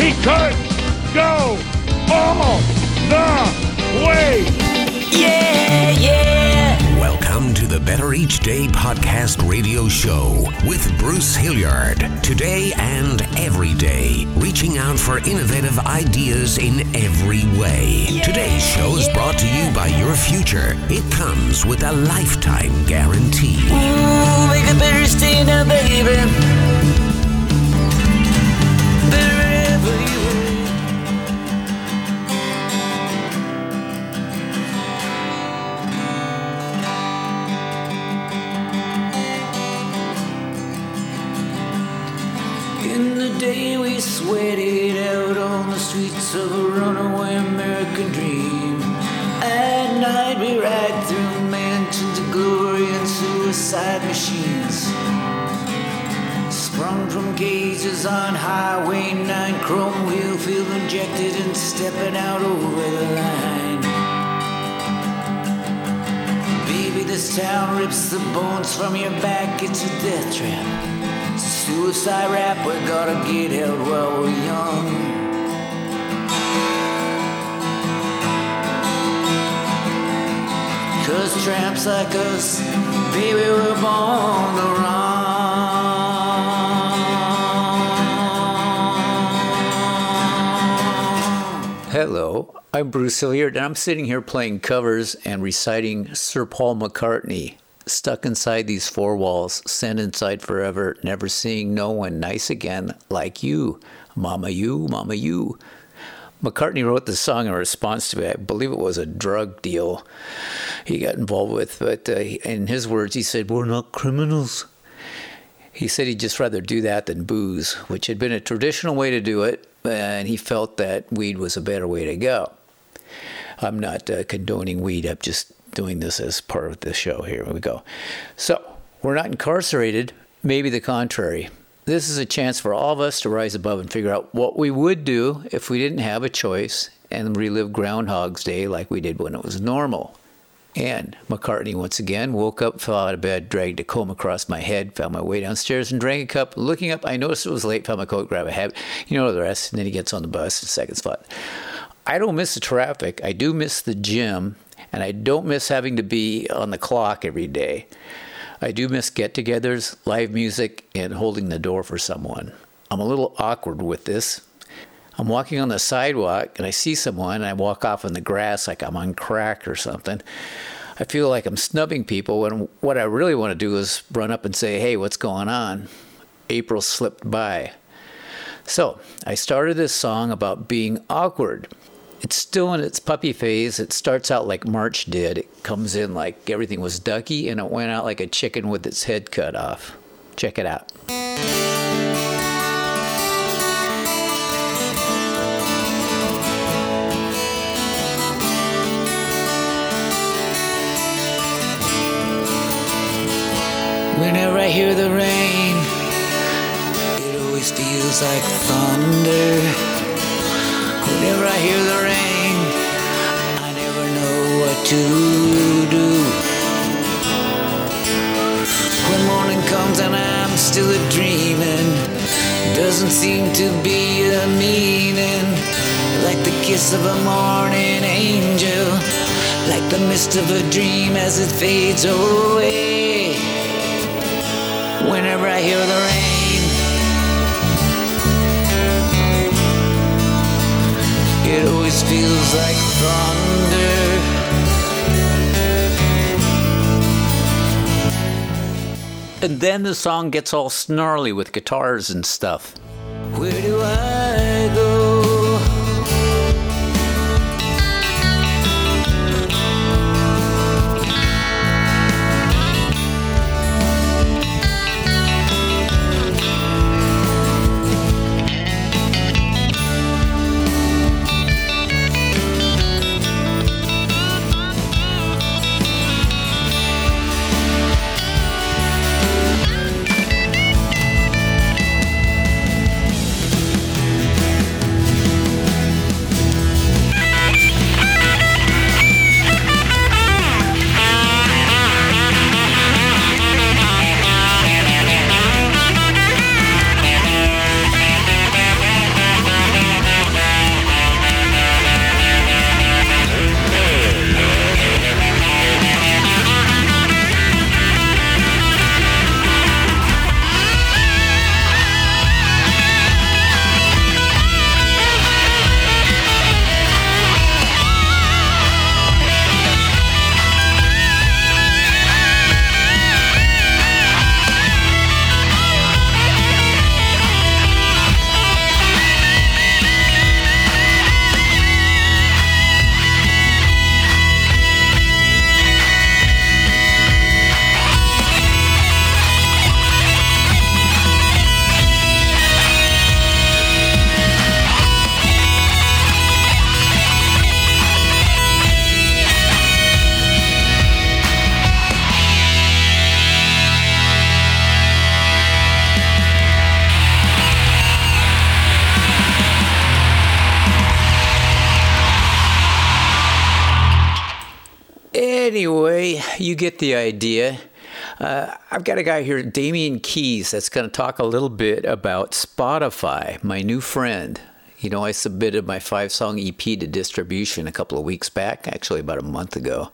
He could go all the way. Yeah, yeah. Welcome to the Better Each Day podcast radio show with Bruce Hilliard. Today and every day, reaching out for innovative ideas in every way. Today's show is brought to you by your future. It comes with a lifetime guarantee. Ooh, make a better stay now, baby. Sweated out on the streets of a runaway American dream. At night we ride through mansions of glory and suicide machines. Sprung from cages on Highway 9, chrome wheel fuel injected and stepping out over the line. Baby, this town rips the bones from your back, it's a death trap. It's a suicide rap, we gotta get out while we're young. Cause tramps like us, baby, we're born to run. Hello, I'm Bruce Hilliard, and I'm sitting here playing covers and reciting Sir Paul McCartney. Stuck inside these four walls, sent inside forever, never seeing no one nice again like you. Mama, you, Mama, you. McCartney wrote the song in response to, I believe it was a drug deal he got involved with, but uh, in his words, he said, We're not criminals. He said he'd just rather do that than booze, which had been a traditional way to do it, and he felt that weed was a better way to go. I'm not uh, condoning weed, I'm just doing this as part of the show. Here we go. So, we're not incarcerated, maybe the contrary. This is a chance for all of us to rise above and figure out what we would do if we didn't have a choice and relive Groundhog's Day like we did when it was normal. And McCartney once again woke up, fell out of bed, dragged a comb across my head, found my way downstairs and drank a cup. Looking up, I noticed it was late, found my coat, grabbed a hat. You know the rest. And then he gets on the bus in second spot. I don't miss the traffic. I do miss the gym, and I don't miss having to be on the clock every day. I do miss get togethers, live music, and holding the door for someone. I'm a little awkward with this. I'm walking on the sidewalk and I see someone and I walk off in the grass like I'm on crack or something. I feel like I'm snubbing people when what I really want to do is run up and say, hey, what's going on? April slipped by. So I started this song about being awkward. It's still in its puppy phase. It starts out like March did. It comes in like everything was ducky and it went out like a chicken with its head cut off. Check it out. Seem to be a meaning. Like the kiss of a morning angel, like the mist of a dream as it fades away whenever I hear the rain. It always feels like thunder. And then the song gets all snarly with guitars and stuff. Where do I anyway, you get the idea. Uh, I've got a guy here, Damian Keys, that's going to talk a little bit about Spotify, my new friend. You know, I submitted my five song EP to distribution a couple of weeks back, actually about a month ago.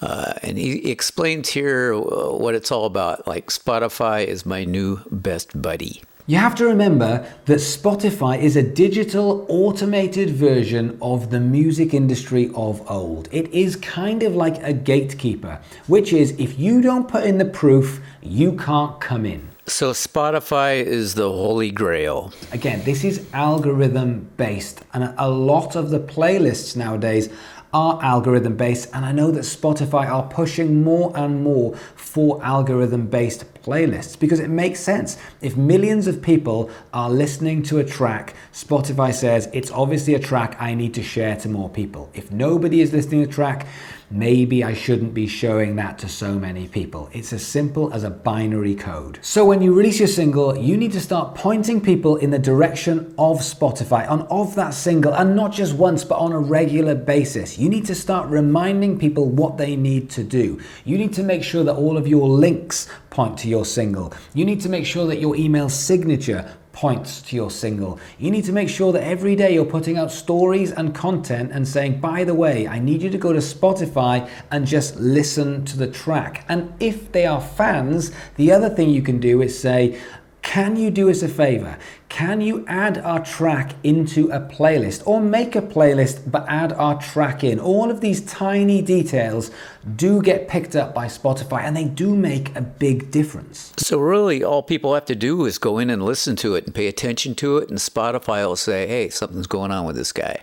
Uh, and he explains here uh, what it's all about. Like, Spotify is my new best buddy. You have to remember that Spotify is a digital automated version of the music industry of old. It is kind of like a gatekeeper, which is if you don't put in the proof, you can't come in. So, Spotify is the holy grail. Again, this is algorithm based, and a lot of the playlists nowadays are algorithm based, and I know that Spotify are pushing more and more for algorithm based playlists because it makes sense. If millions of people are listening to a track, Spotify says it's obviously a track I need to share to more people. If nobody is listening to a track, maybe I shouldn't be showing that to so many people. It's as simple as a binary code. So when you release your single, you need to start pointing people in the direction of Spotify, on of that single, and not just once, but on a regular basis. You need to start reminding people what they need to do. You need to make sure that all of your links point to your single. You need to make sure that your email signature points to your single. You need to make sure that every day you're putting out stories and content and saying, by the way, I need you to go to Spotify and just listen to the track. And if they are fans, the other thing you can do is say, can you do us a favor? Can you add our track into a playlist or make a playlist but add our track in? All of these tiny details do get picked up by Spotify and they do make a big difference. So, really, all people have to do is go in and listen to it and pay attention to it, and Spotify will say, hey, something's going on with this guy.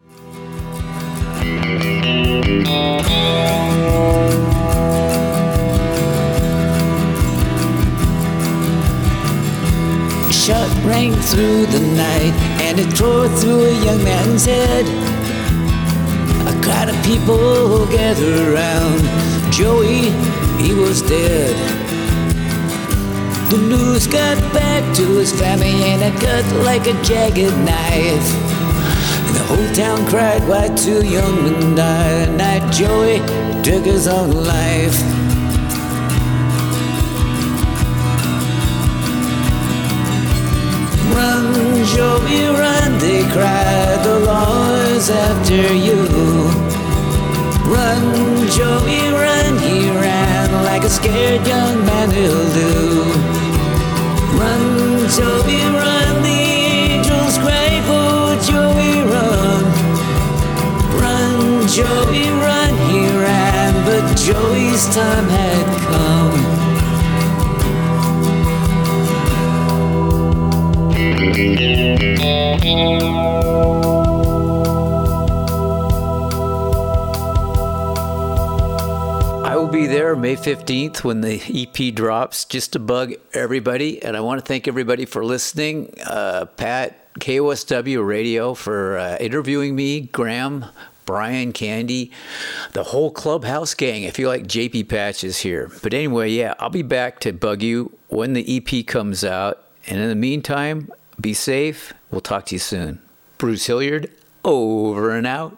Shot rang through the night and it tore through a young man's head. A crowd of people gathered around Joey, he was dead. The news got back to his family and it cut like a jagged knife. And the whole town cried, why two young men died. That Joey took his own life. Run, they cried, the law is after you. Run, Joey, run, he ran like a scared young man will do. Run, Joey, run, the angels cry, for Joey, run. Run, Joey, run, he ran, but Joey's time had 15th when the EP drops just to bug everybody. And I want to thank everybody for listening. Uh, Pat, KOSW Radio, for uh, interviewing me, Graham, Brian, Candy, the whole Clubhouse gang. I feel like JP Patch is here. But anyway, yeah, I'll be back to bug you when the EP comes out. And in the meantime, be safe. We'll talk to you soon. Bruce Hilliard, over and out.